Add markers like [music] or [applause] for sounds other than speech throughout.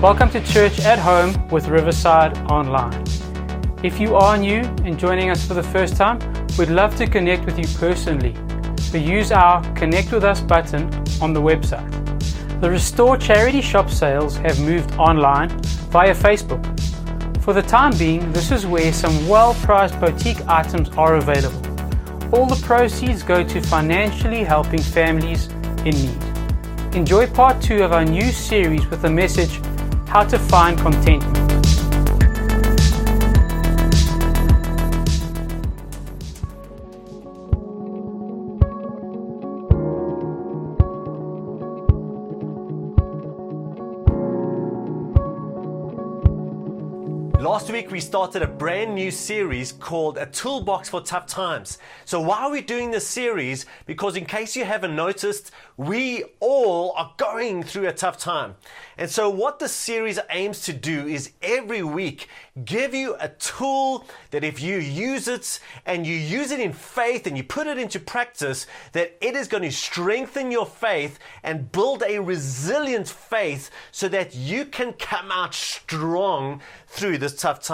Welcome to Church at Home with Riverside Online. If you are new and joining us for the first time, we'd love to connect with you personally. We use our Connect with Us button on the website. The Restore charity shop sales have moved online via Facebook. For the time being, this is where some well priced boutique items are available. All the proceeds go to financially helping families in need. Enjoy part two of our new series with the message how to find contentment. Week, we started a brand new series called A Toolbox for Tough Times. So, why are we doing this series? Because, in case you haven't noticed, we all are going through a tough time. And so, what this series aims to do is every week give you a tool that if you use it and you use it in faith and you put it into practice, that it is going to strengthen your faith and build a resilient faith so that you can come out strong through this tough time.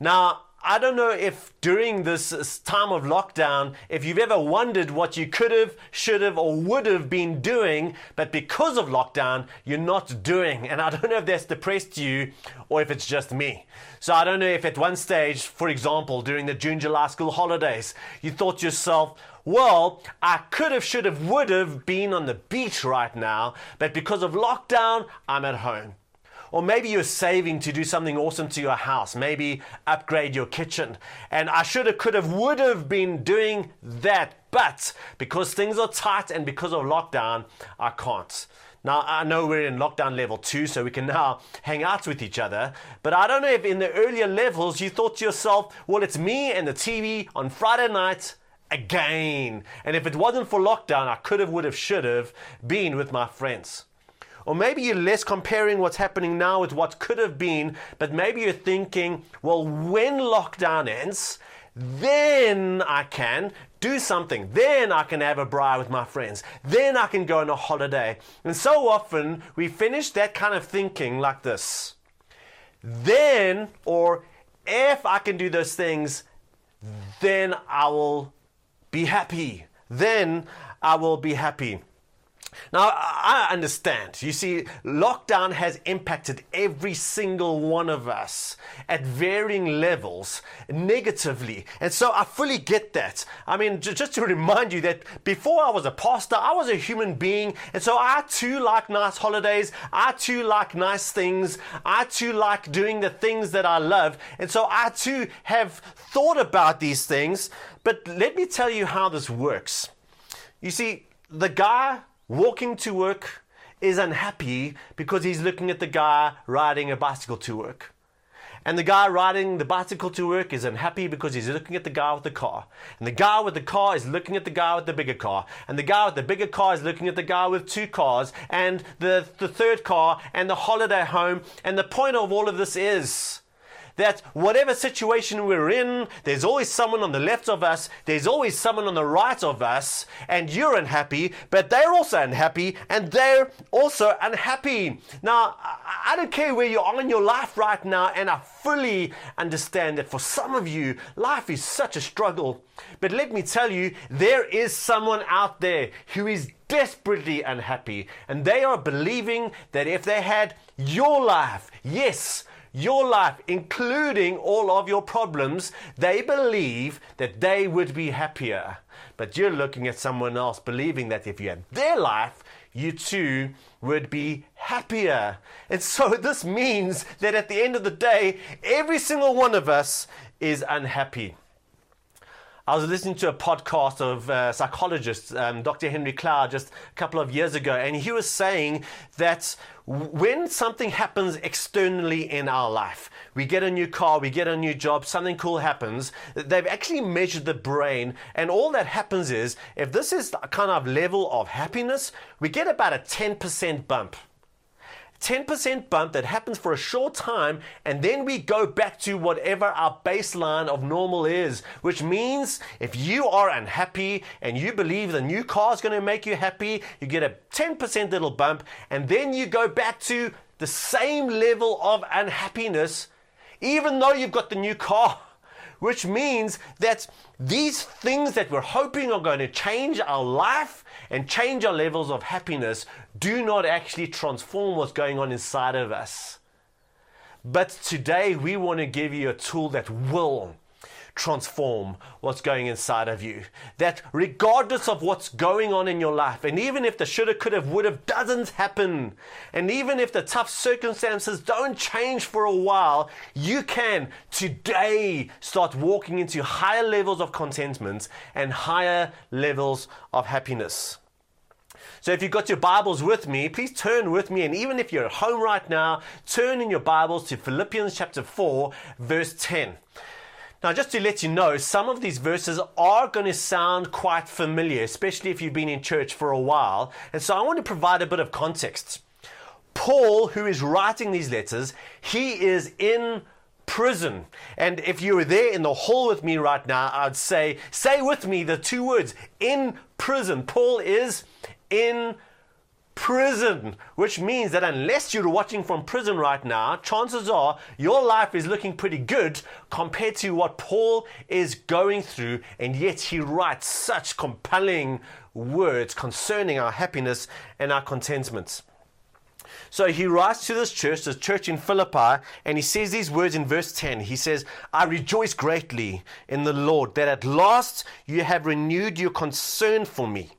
Now, I don't know if during this time of lockdown, if you've ever wondered what you could have, should have, or would have been doing, but because of lockdown, you're not doing. And I don't know if that's depressed you or if it's just me. So I don't know if at one stage, for example, during the June, July school holidays, you thought to yourself, well, I could have, should have, would have been on the beach right now, but because of lockdown, I'm at home. Or maybe you're saving to do something awesome to your house, maybe upgrade your kitchen. And I should have, could have, would have been doing that, but because things are tight and because of lockdown, I can't. Now, I know we're in lockdown level two, so we can now [laughs] hang out with each other. But I don't know if in the earlier levels you thought to yourself, well, it's me and the TV on Friday night again. And if it wasn't for lockdown, I could have, would have, should have been with my friends. Or maybe you're less comparing what's happening now with what could have been, but maybe you're thinking, well, when lockdown ends, then I can do something. Then I can have a braai with my friends. Then I can go on a holiday. And so often we finish that kind of thinking like this. Then, or if I can do those things, then I will be happy. Then I will be happy. Now, I understand. You see, lockdown has impacted every single one of us at varying levels negatively. And so I fully get that. I mean, just to remind you that before I was a pastor, I was a human being. And so I too like nice holidays. I too like nice things. I too like doing the things that I love. And so I too have thought about these things. But let me tell you how this works. You see, the guy walking to work is unhappy because he's looking at the guy riding a bicycle to work. And the guy riding the bicycle to work is unhappy because he's looking at the guy with the car. And the guy with the car is looking at the guy with the bigger car. And the guy with the bigger car is looking at the guy with two cars and the, the third car and the holiday home. And the point of all of this is that whatever situation we're in, there's always someone on the left of us, there's always someone on the right of us, and you're unhappy, but they're also unhappy, and they're also unhappy. Now, I don't care where you are in your life right now, and I fully understand that for some of you, life is such a struggle. But let me tell you, there is someone out there who is desperately unhappy, and they are believing that if they had your life, yes, your life, including all of your problems, they believe that they would be happier. But you're looking at someone else believing that if you had their life, you too would be happier. And so [laughs] this means that at the end of the day, every single one of us is unhappy. I was listening to a podcast of uh, psychologist um, Dr. Henry Cloud just a couple of years ago, and he was saying that when something happens externally in our life, we get a new car, we get a new job, something cool happens, they've actually measured the brain, and all that happens is if this is the kind of level of happiness, we get about a 10% bump. 10% bump that happens for a short time, and then we go back to whatever our baseline of normal is, which means if you are unhappy and you believe the new car is going to make you happy, you get a 10% little bump, and then you go back to the same level of unhappiness, even though you've got the new car. Which means that these things that we're hoping are going to change our life and change our levels of happiness do not actually transform what's going on inside of us. But today we want to give you a tool that will transform what's going inside of you. That regardless of what's going on in your life, and even if the shoulda, coulda, would have doesn't happen, and even if the tough circumstances don't change for a while, you can today start walking into higher levels of contentment and higher levels of happiness. So if you've got your Bibles with me, please turn with me. And even if you're at home right now, turn in your Bibles to Philippians chapter 4, verse 10. Now, just to let you know, some of these verses are going to sound quite familiar, especially if you've been in church for a while. And so I want to provide a bit of context. Paul, who is writing these letters, he is in prison. And if you were there in the hall with me right now, I'd say, say with me the two words in prison. Paul is in prison, which means that unless you're watching from prison right now, chances are your life is looking pretty good compared to what Paul is going through, and yet he writes such compelling words concerning our happiness and our contentment. So he writes to this church, the church in Philippi, and he says these words in verse 10. He says, I rejoice greatly in the Lord that at last you have renewed your concern for me.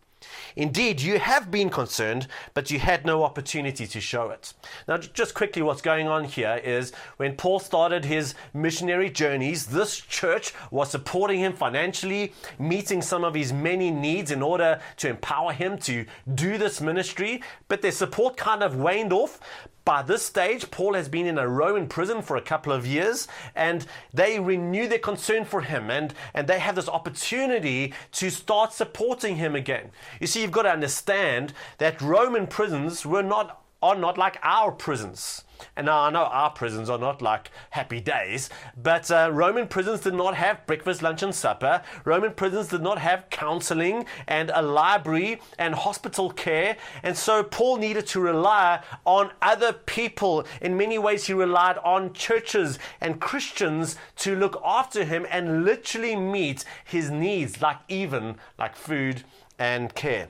Indeed, you have been concerned, but you had no opportunity to show it. Now, just quickly, what's going on here is when Paul started his missionary journeys, this church was supporting him financially, meeting some of his many needs in order to empower him to do this ministry. But their support kind of waned off. By this stage, Paul has been in a Roman prison for a couple of years, and they renew their concern for him, and, and they have this opportunity to start supporting him again. You see, you've got to understand that Roman prisons were not are not like our prisons. And now I know our prisons are not like happy days, but uh, Roman prisons did not have breakfast, lunch, and supper. Roman prisons did not have counseling and a library and hospital care. And so Paul needed to rely on other people. In many ways, he relied on churches and Christians to look after him and literally meet his needs, like even like food and care.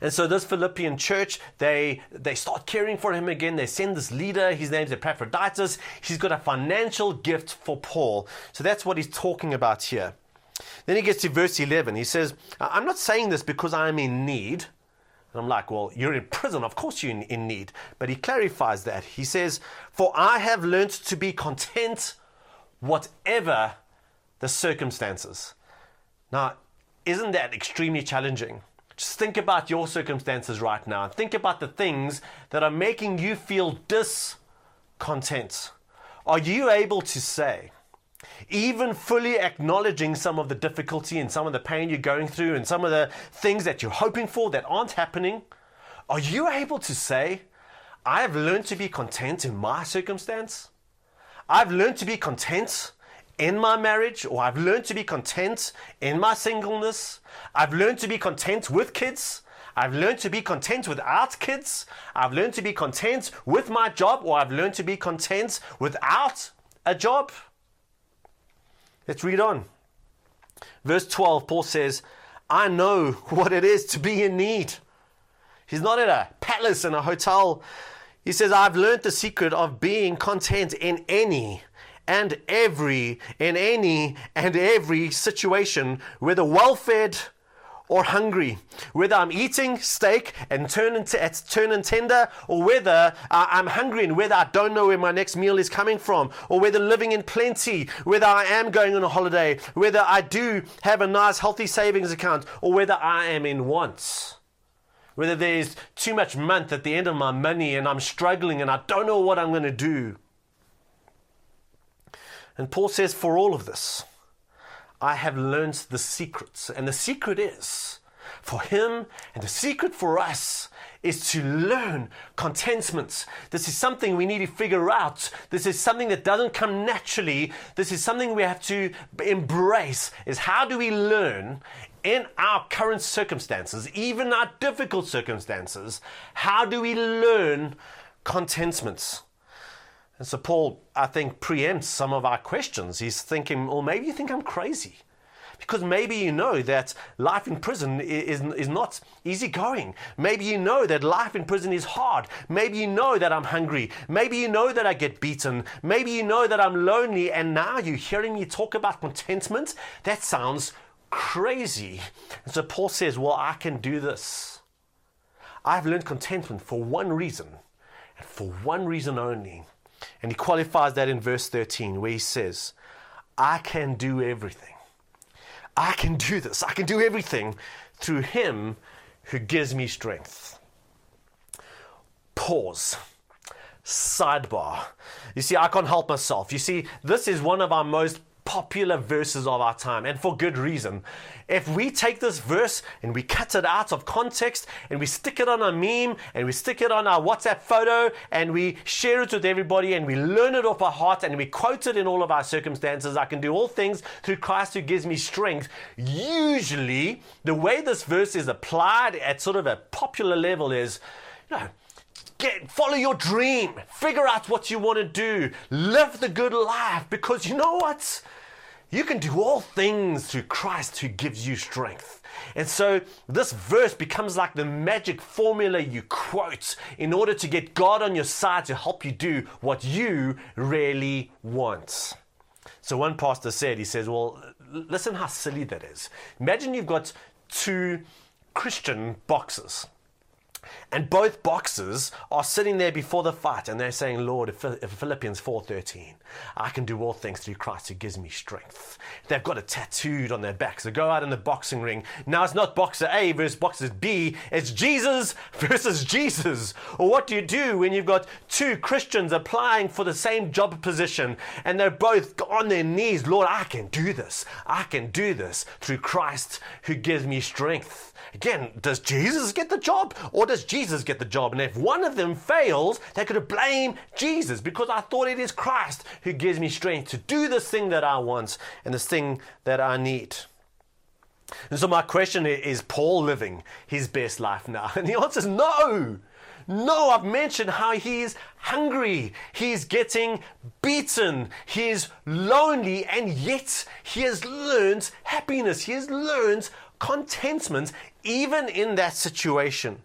And so this Philippian church, they they start caring for him again. They send this leader, his name's Epaphroditus. He's got a financial gift for Paul. So that's what he's talking about here. Then he gets to verse 11. He says, I'm not saying this because I'm in need. And I'm like, well, you're in prison. Of course you're in, in need. But he clarifies that. He says, For I have learned to be content whatever the circumstances. Now, isn't that extremely challenging? Just think about your circumstances right now. and Think about the things that are making you feel discontent. Are you able to say, even fully acknowledging some of the difficulty and some of the pain you're going through and some of the things that you're hoping for that aren't happening, are you able to say, I have learned to be content in my circumstance? I've learned to be content in my marriage, or I've learned to be content in my singleness. I've learned to be content with kids. I've learned to be content without kids. I've learned to be content with my job, or I've learned to be content without a job. Let's read on. Verse 12, Paul says, I know [laughs] what it is to be in need. He's not at a palace in a hotel. He says, I've learned the secret of being content in any and every, in any and every situation, whether well fed or hungry, whether I'm eating steak and turning, t- turning tender, or whether uh, I'm hungry and whether I don't know where my next meal is coming from, or whether living in plenty, whether I am going on a holiday, whether I do have a nice healthy savings account, or whether I am in wants. Whether there's too much month at the end of my money and I'm struggling and I don't know what I'm going to do. And Paul says, For all of this, I have learned the secrets. And the secret is for him, and the secret for us is to learn contentment. This is something we need to figure out. This is something that doesn't come naturally. This is something we have to embrace is how do we learn in our current circumstances, even our difficult circumstances, how do we learn contentment. And so Paul, I think, preempts some of our questions. He's thinking, well, maybe you think I'm crazy. Because maybe you know that life in prison is, is not easy going. Maybe you know that life in prison is hard. Maybe you know that I'm hungry. Maybe you know that I get beaten. Maybe you know that I'm lonely. And now you're hearing me talk about contentment? That sounds crazy. And so Paul says, Well, I can do this. I've learned contentment for one reason, and for one reason only. And he qualifies that in verse 13, where he says, I can do everything I can do this. I can do everything through Him who gives me strength. Pause. Sidebar. You see, I can't help myself. You see, this is one of our most popular verses of our time, and for good reason. If we take this verse and we cut it out of context and we stick it on a meme and we stick it on our WhatsApp photo and we share it with everybody and we learn it off our heart and we quote it in all of our circumstances, I can do all things through Christ who gives me strength. Usually, the way this verse is applied at sort of a popular level is, you know, Get, follow your dream. Figure out what you want to do. Live the good life because you know what? You can do all things through Christ who gives you strength. And so this verse becomes like the magic formula you quote in order to get God on your side to help you do what you really want. So one pastor said, he says, Well, listen how silly that is. Imagine you've got two Christian boxes. And both boxes are sitting there before the fight and they're saying, Lord, Philippians 4.13, I can do all things through Christ who gives me strength. They've got it tattooed on their backs. They go out in the boxing ring. Now it's not boxer A versus boxer B, it's Jesus versus Jesus. Or what do you do when you've got two Christians applying for the same job position and they're both on their knees, Lord, I can do this. I can do this through Christ who gives me strength. Again, does Jesus get the job or does Jesus get the job? And if one of them fails, they could blame Jesus because I thought it is Christ who gives me strength to do this thing that I want and this thing that I need. And so my question is Paul living his best life now? [laughs] And the answer is no. No, I've mentioned how he's hungry, he's getting beaten, he's lonely, and yet he has learned happiness, he has learned contentment even in that situation.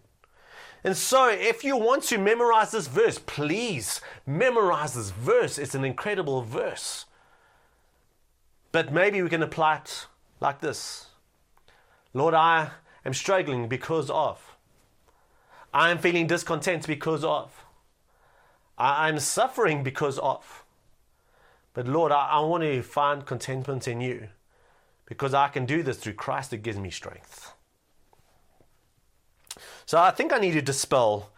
And so, if you want to memorize this verse, please memorize this verse. It's an incredible verse. But maybe we can apply it like this Lord, I am struggling because of. I am feeling discontent because of. I am suffering because of. But Lord, I, I want to find contentment in you because I can do this through Christ that gives me strength. So I think I need to dispel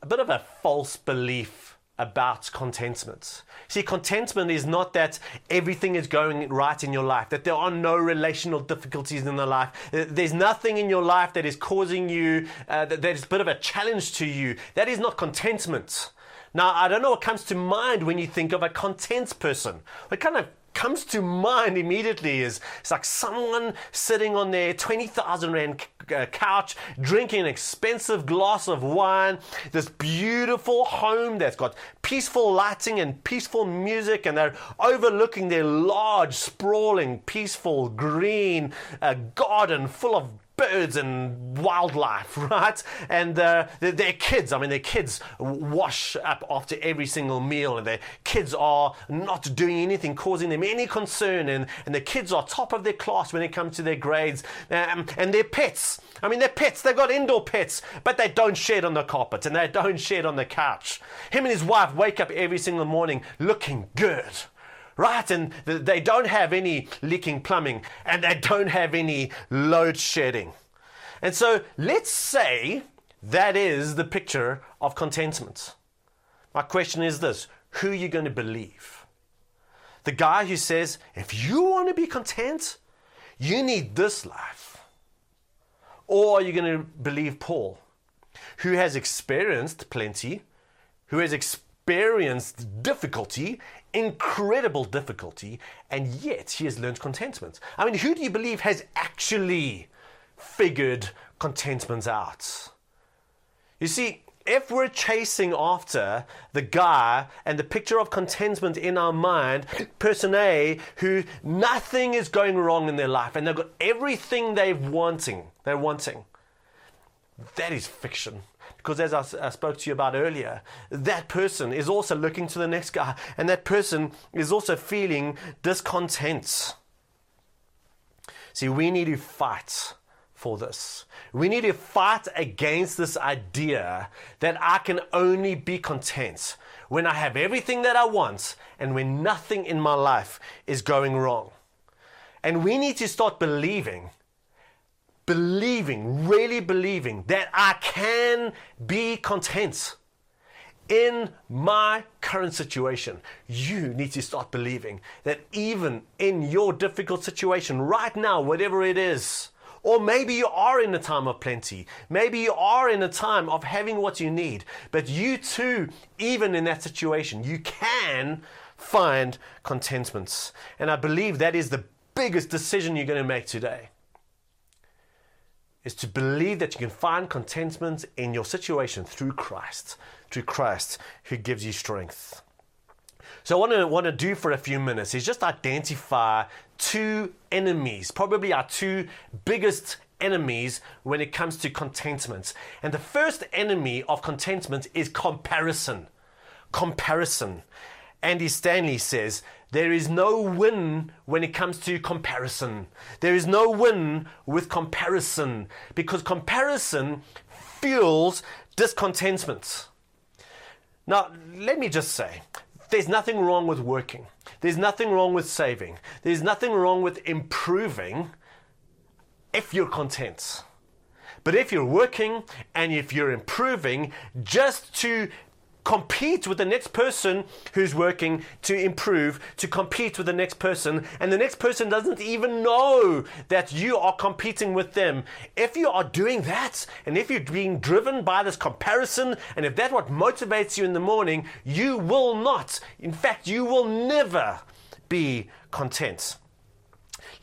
a bit of a false belief about contentment. See, contentment is not that everything is going right in your life, that there are no relational difficulties in the life. There's nothing in your life that is causing you, uh, that, that is a bit of a challenge to you. That is not contentment. Now, I don't know what comes to mind when you think of a content person. What kind of comes to mind immediately is it's like someone sitting on their 20,000 Rand uh, couch drinking an expensive glass of wine, this beautiful home that's got peaceful lighting and peaceful music, and they're overlooking their large, sprawling, peaceful, green uh, garden full of birds and wildlife, [laughs] right? And uh, their kids, I mean, their kids wash up after every single meal, and their kids are not doing anything causing them any concern, and, and the kids are top of their class when it comes to their grades, um, and their pets. I mean, they're pets, they've got indoor pets, but they don't shed on the carpet and they don't shed on the couch. Him and his wife wake up every single morning looking good right? And they don't have any leaking plumbing and they don't have any load shedding. And so let's say that is the picture of contentment. My question is this who are you going to believe? The guy who says, if you want to be content, you need this life. Or are you going to believe Paul, who has experienced plenty, who has experienced difficulty incredible difficulty, and yet he has learned contentment. I mean, who do you believe has actually figured contentment out? You see, if we're chasing after the guy and the picture of contentment in our mind, person A who nothing is going wrong in their life and they've got everything they're wanting, they're wanting. That is fiction. Because as I, I, spoke to you about earlier, that person is also looking to the next guy, and that person is also feeling discontent. See, we need to fight for this. We need to fight against this idea that I can only be content when I have everything that I want and when nothing in my life is going wrong. And we need to start believing, believing, really believing that I can be content in my current situation, you need to start believing that even in your difficult situation right now, whatever it is, or maybe you are in a time of plenty. Maybe you are in a time of having what you need. But you too, even in that situation, you can find contentment. And I believe that is the biggest decision you're going to make today. Is to believe that you can find contentment in your situation through Christ through Christ who gives you strength. So, what I want to do for a few minutes is just identify two enemies, probably our two biggest enemies when it comes to contentment. And the first enemy of contentment is comparison. Comparison. Andy Stanley says, There is no win when it comes to comparison. There is no win with comparison because comparison fuels discontentment. Now, let me just say, there's nothing wrong with working. There's nothing wrong with saving. There's nothing wrong with improving if you're content. But if you're working and if you're improving just to compete with the next person who's working to improve, to compete with the next person, and the next person doesn't even know that you are competing with them. If you are doing that, and if you're being driven by this comparison, and if that's what motivates you in the morning, you will not, in fact, you will never be content.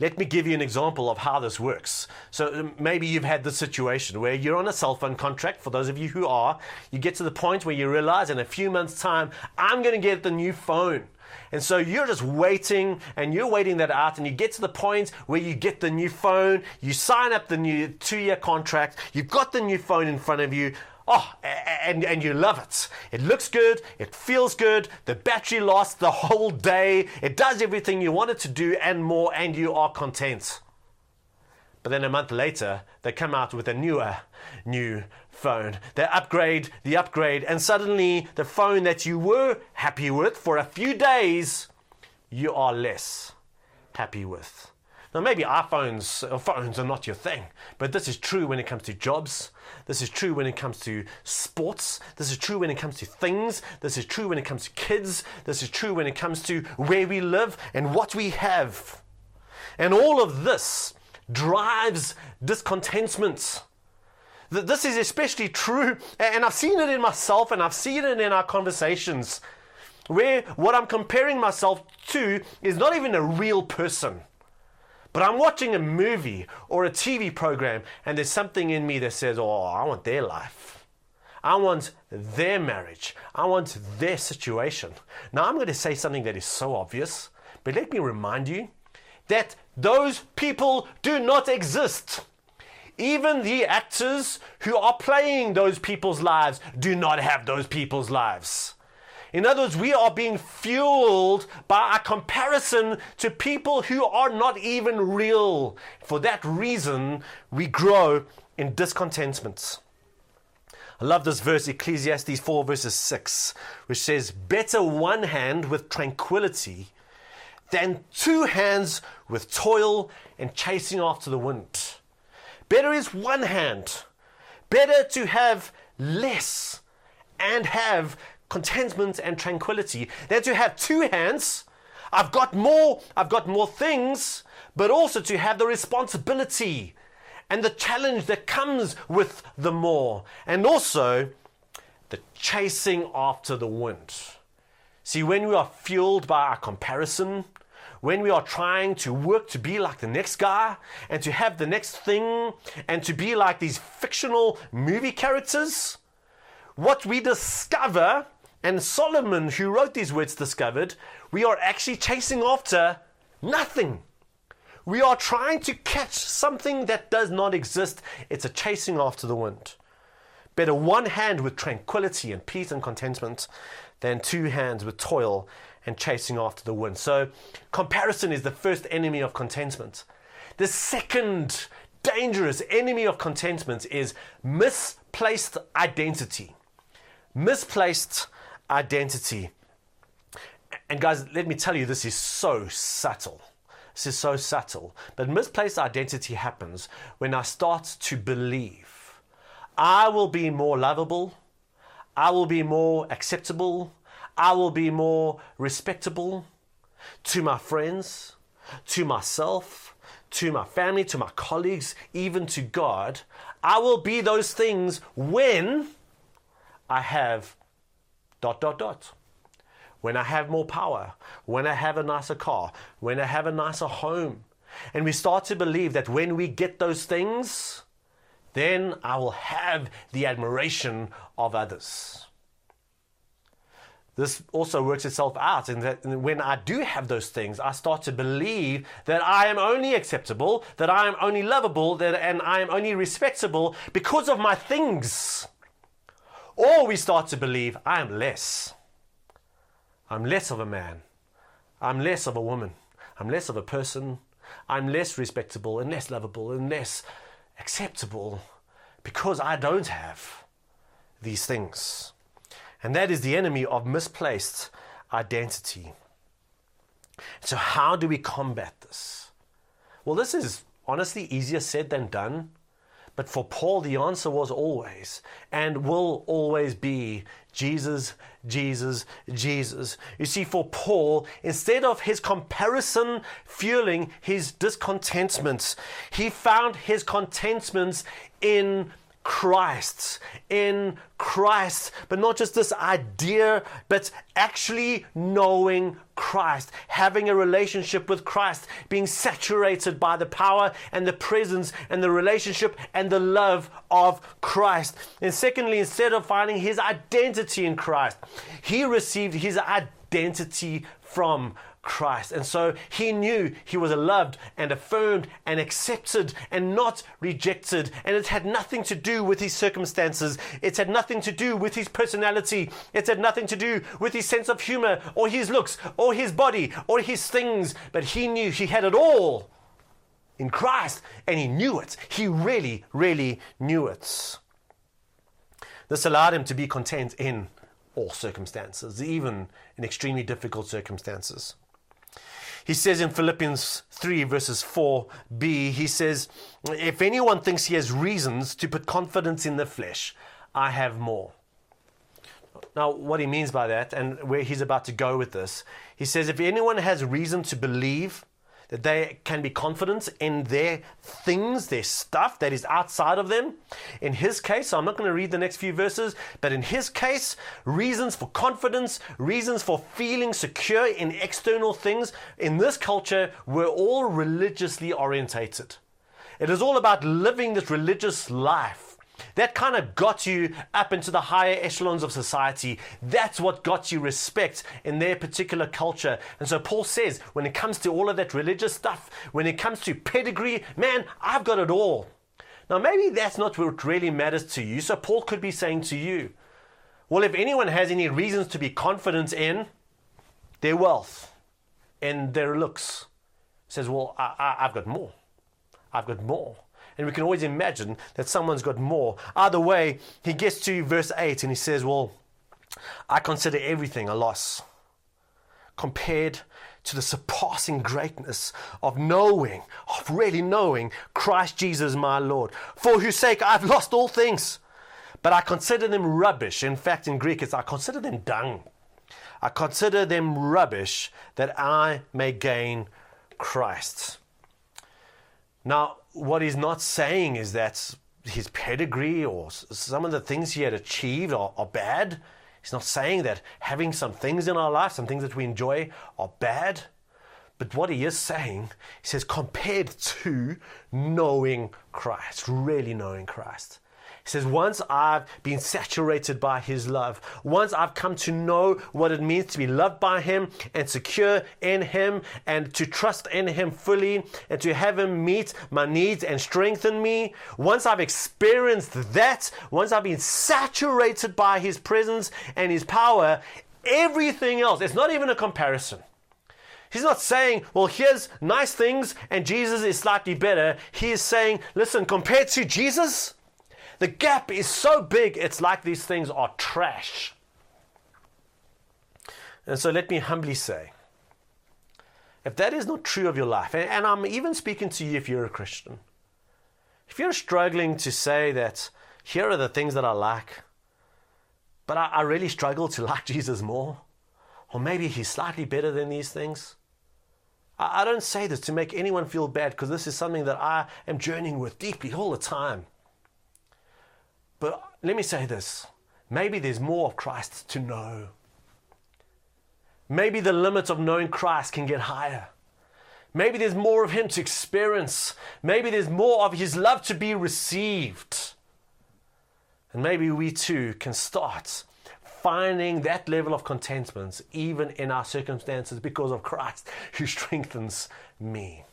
Let me give you an example of how this works. So um, maybe you've had the situation where you're on a cell phone contract. For those of you who are, you get to the point where you realize in a few months' time, I'm going to get the new phone. And so you're just waiting and you're waiting that out, and you get to the point where you get the new phone, you sign up the new two year contract, you've got the new phone in front of you. Oh, and, and you love it. It looks good, it feels good, the battery lasts the whole day, it does everything you want it to do and more, and you are content. But then a month later, they come out with a newer, new phone. They upgrade the upgrade, and suddenly the phone that you were happy with for a few days, you are less happy with. Now, maybe iPhones or phones are not your thing, but this is true when it comes to jobs. This is true when it comes to sports. This is true when it comes to things. This is true when it comes to kids. This is true when it comes to where we live and what we have. And all of this drives discontentment. This is especially true, and I've seen it in myself and I've seen it in our conversations, where what I'm comparing myself to is not even a real person. But I'm watching a movie or a TV program, and there's something in me that says, Oh, I want their life. I want their marriage. I want their situation. Now, I'm going to say something that is so obvious, but let me remind you that those people do not exist. Even the actors who are playing those people's lives do not have those people's lives. In other words, we are being fueled by a comparison to people who are not even real. For that reason, we grow in discontentment. I love this verse, Ecclesiastes 4, verses 6, which says, Better one hand with tranquility than two hands with toil and chasing after the wind. Better is one hand. Better to have less and have contentment and tranquility than to have two hands. I've got more, I've got more things, but also to have the responsibility and the challenge that comes with the more, and also the chasing after the wind. See, when we are fueled by our comparison, when we are trying to work to be like the next guy and to have the next thing and to be like these fictional movie characters, what we discover, and Solomon, who wrote these words, discovered, we are actually chasing after nothing. We are trying to catch something that does not exist. It's a chasing after the wind. Better one hand with tranquility and peace and contentment than two hands with toil and chasing after the wind. So, comparison is the first enemy of contentment. The second dangerous enemy of contentment is misplaced identity. Misplaced identity. And, guys, let me tell you, this is so subtle. This is so subtle. But misplaced identity happens when I start to believe I will be more lovable, I will be more acceptable, I will be more respectable to my friends, to myself, to my family, to my colleagues, even to God. I will be those things when I have dot dot dot when I have more power, when I have a nicer car, when I have a nicer home. And we start to believe that when we get those things, then I will have the admiration of others. This also works itself out in that when I do have those things, I start to believe that I am only acceptable, that I am only lovable, that, and I am only respectable because of my things. Or we start to believe I am less. I'm less of a man. I'm less of a woman. I'm less of a person. I'm less respectable and less lovable and less acceptable because I don't have these things. And that is the enemy of misplaced identity. So, how do we combat this? Well, this is honestly easier said than done. But for Paul, the answer was always and will always be Jesus, Jesus, Jesus. You see, for Paul, instead of his comparison fueling his discontentments, he found his contentments in Christ, in Christ, but not just this idea, but actually knowing Christ, having a relationship with Christ, being saturated by the power and the presence and the relationship and the love of Christ. And secondly, instead of finding his identity in Christ, he received his identity from Christ. And so he knew he was loved and affirmed and accepted and not rejected. And it had nothing to do with his circumstances. It had nothing to do with his personality. It had nothing to do with his sense of humor or his looks or his body or his things. But he knew he had it all in Christ and he knew it. He really, really knew it. This allowed him to be content in all circumstances, even in extremely difficult circumstances. He says in Philippians 3, verses 4b, he says, If anyone thinks he has reasons to put confidence in the flesh, I have more. Now, what he means by that and where he's about to go with this, he says, If anyone has reason to believe that they can be confident in their things, their stuff that is outside of them. In his case, so I'm not going to read the next few verses, but in his case, reasons for confidence, reasons for feeling secure in external things in this culture were all religiously orientated. It is all about living this religious life that kind of got you up into the higher echelons of society. That's what got you respect in their particular culture. And so Paul says, when it comes to all of that religious stuff, when it comes to pedigree, man, I've got it all. Now, maybe that's not what really matters to you. So Paul could be saying to you, well, if anyone has any reasons to be confident in their wealth, in their looks, says, well, I, have got more. I've got more and we can always imagine that someone's got more. Either way, he gets to verse 8 and he says, Well, I consider everything a loss compared to the surpassing greatness of knowing, of really knowing Christ Jesus my Lord, for whose sake I've lost all things. But I consider them rubbish. In fact, in Greek, it's I consider them dung. I consider them rubbish that I may gain Christ. Now, what he's not saying is that his pedigree or some of the things he had achieved are, are bad. He's not saying that having some things in our life, some things that we enjoy, are bad. But what he is saying, he says, compared to knowing Christ, really knowing Christ. He says, Once I've been saturated by His love, once I've come to know what it means to be loved by Him and secure in Him and to trust in Him fully and to have Him meet my needs and strengthen me, once I've experienced that, once I've been saturated by His presence and His power, everything else, it's not even a comparison. He's not saying, well, here's nice things and Jesus is slightly better. He is saying, listen, compared to Jesus, the gap is so big, it's like these things are trash. And so let me humbly say, if that is not true of your life, and, I'm even speaking to you if you're a Christian, if you're struggling to say that here are the things that I like, but I, really struggle to [laughs] like Jesus more, or maybe he's slightly better than these things. I don't say this to make anyone feel bad because this is something that I am journeying with deeply all the time. But let me say this maybe there's more of Christ to know. Maybe the limits of knowing Christ can get higher. Maybe there's more of Him to experience. Maybe there's more of His love to be received. And maybe we too can start finding that level of contentment even in our circumstances because of Christ who strengthens me.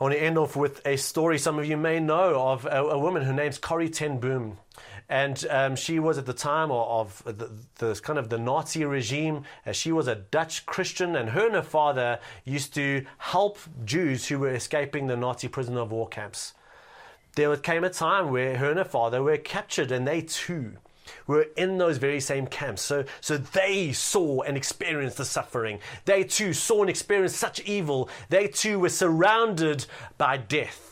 I want to end off with a story some of you may know of a, a woman. Her name's Corrie ten Boom. And um, she was at the time of, of the, the, kind of the Nazi regime. Uh, she was a Dutch Christian, and her and her father used to help Jews who were escaping the Nazi prisoner of war camps. There came a time where her and her father were captured, and they too were in those very same camps. So, so they saw and experienced the suffering. They too saw and experienced such evil. They too were surrounded by death.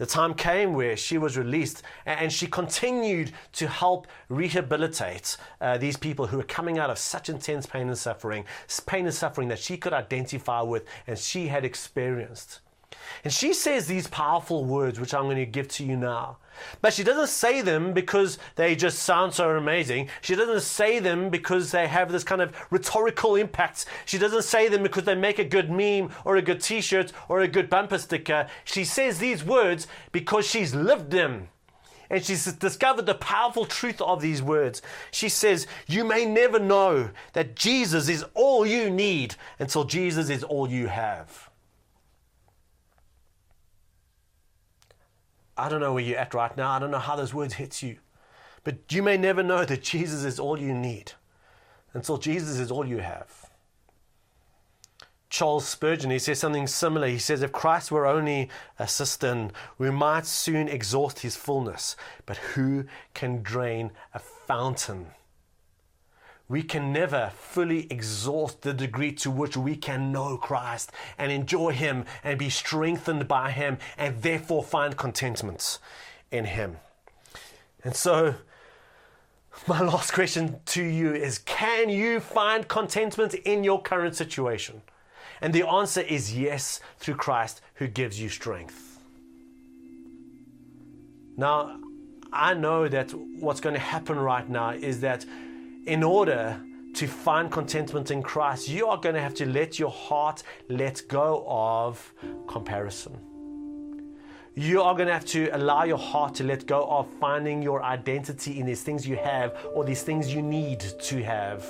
The time came where she was released and she continued to help rehabilitate uh, these people who were coming out of such intense pain and suffering, pain and suffering that she could identify with and she had experienced. And she says these powerful words, which I'm going to give to you now. But she doesn't say them because they just sound so amazing. She doesn't say them because they have this kind of rhetorical impact. She doesn't say them because they make a good meme or a good t shirt or a good bumper sticker. She says these words because she's lived them. And she's discovered the powerful truth of these words. She says, You may never know that Jesus is all you need until Jesus is all you have. I don't know where you're at right now. I don't know how those words hit you. But you may never know that Jesus is all you need until Jesus is all you have. Charles Spurgeon, he says something similar. He says, If Christ were only a cistern, we might soon exhaust his fullness. But who can drain a fountain? We can never fully exhaust the degree to which we can know Christ and enjoy Him and be strengthened by Him and therefore find contentment in Him. And so, my last question to you is Can you find contentment in your current situation? And the answer is yes, through Christ who gives you strength. Now, I know that what's going to happen right now is that in order to find contentment in Christ, you are going to have to let your heart let go of comparison. You are going to have to allow your heart to let go of finding your identity in these things you have or these things you need to have,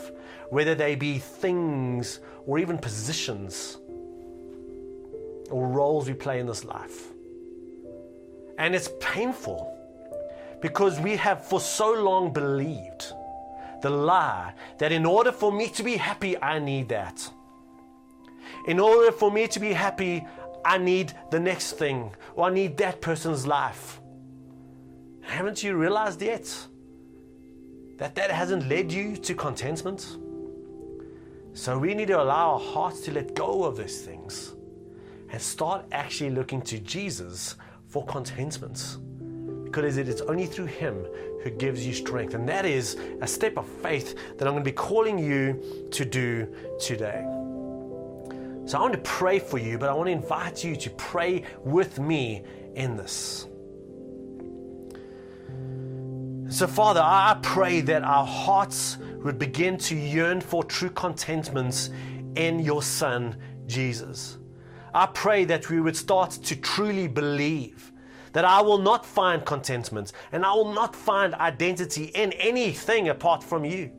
whether they be things or even positions or roles we play in this life. And it's painful because we have for so long believed the lie that in order for me to be happy, I need that. In order for me to be happy, I need the next thing, or I need that person's life. Haven't you realized yet that that hasn't led you to contentment? So we need to allow our hearts to let go of those things and start actually looking to Jesus for contentment. Because it is only through Him who gives you strength. And that is a step of faith that I'm going to be calling you to do today. So I want to pray for you, but I want to invite you to pray with me in this. So, Father, I pray that our hearts would begin to yearn for true contentment in your Son, Jesus. I pray that we would start to truly believe that I will not find contentment and I will not find identity in anything apart from you.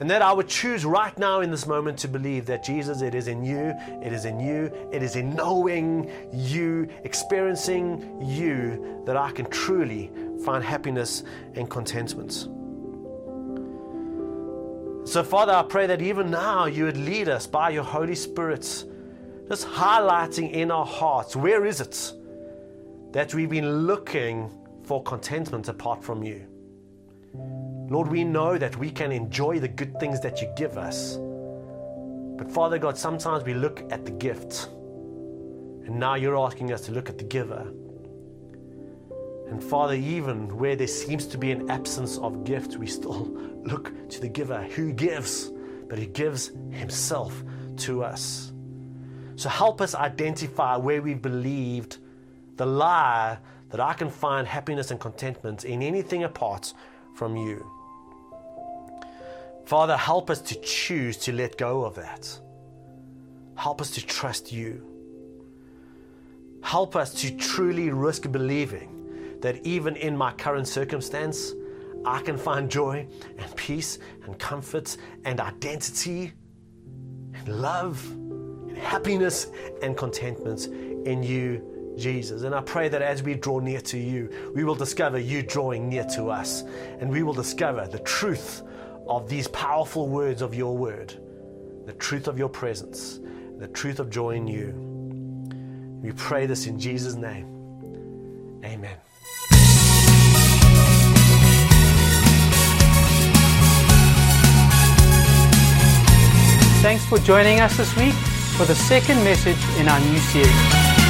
And that I would choose right now in this moment to believe that Jesus, it is in you, it is in you, it is in knowing you, experiencing you, that I can truly find happiness and contentment. So, Father, I pray that even now you would lead us by your Holy Spirit, just highlighting in our hearts where is it that we've been looking for contentment apart from you. Lord, we know that we can enjoy the good things that you give us. But Father God, sometimes we look at the gift, and now you're asking us to look at the giver. And Father, even where there seems to be an absence of gift, we still [laughs] look to the giver who gives, but he gives himself to us. So help us identify where we believed the lie that I can find happiness and contentment in anything apart from you. Father, help us to choose to let go of that. Help us to trust you. Help us to truly risk believing that even in my current circumstance, I can find joy and peace and comfort and identity and love and happiness and contentment in you, Jesus. And I pray that as we draw near to you, we will discover you drawing near to us and we will discover the truth of these powerful words of your word, the truth of your presence, the truth of joy in you. We pray this in Jesus' name. Amen. Thanks for joining us this week for the second message in our new series.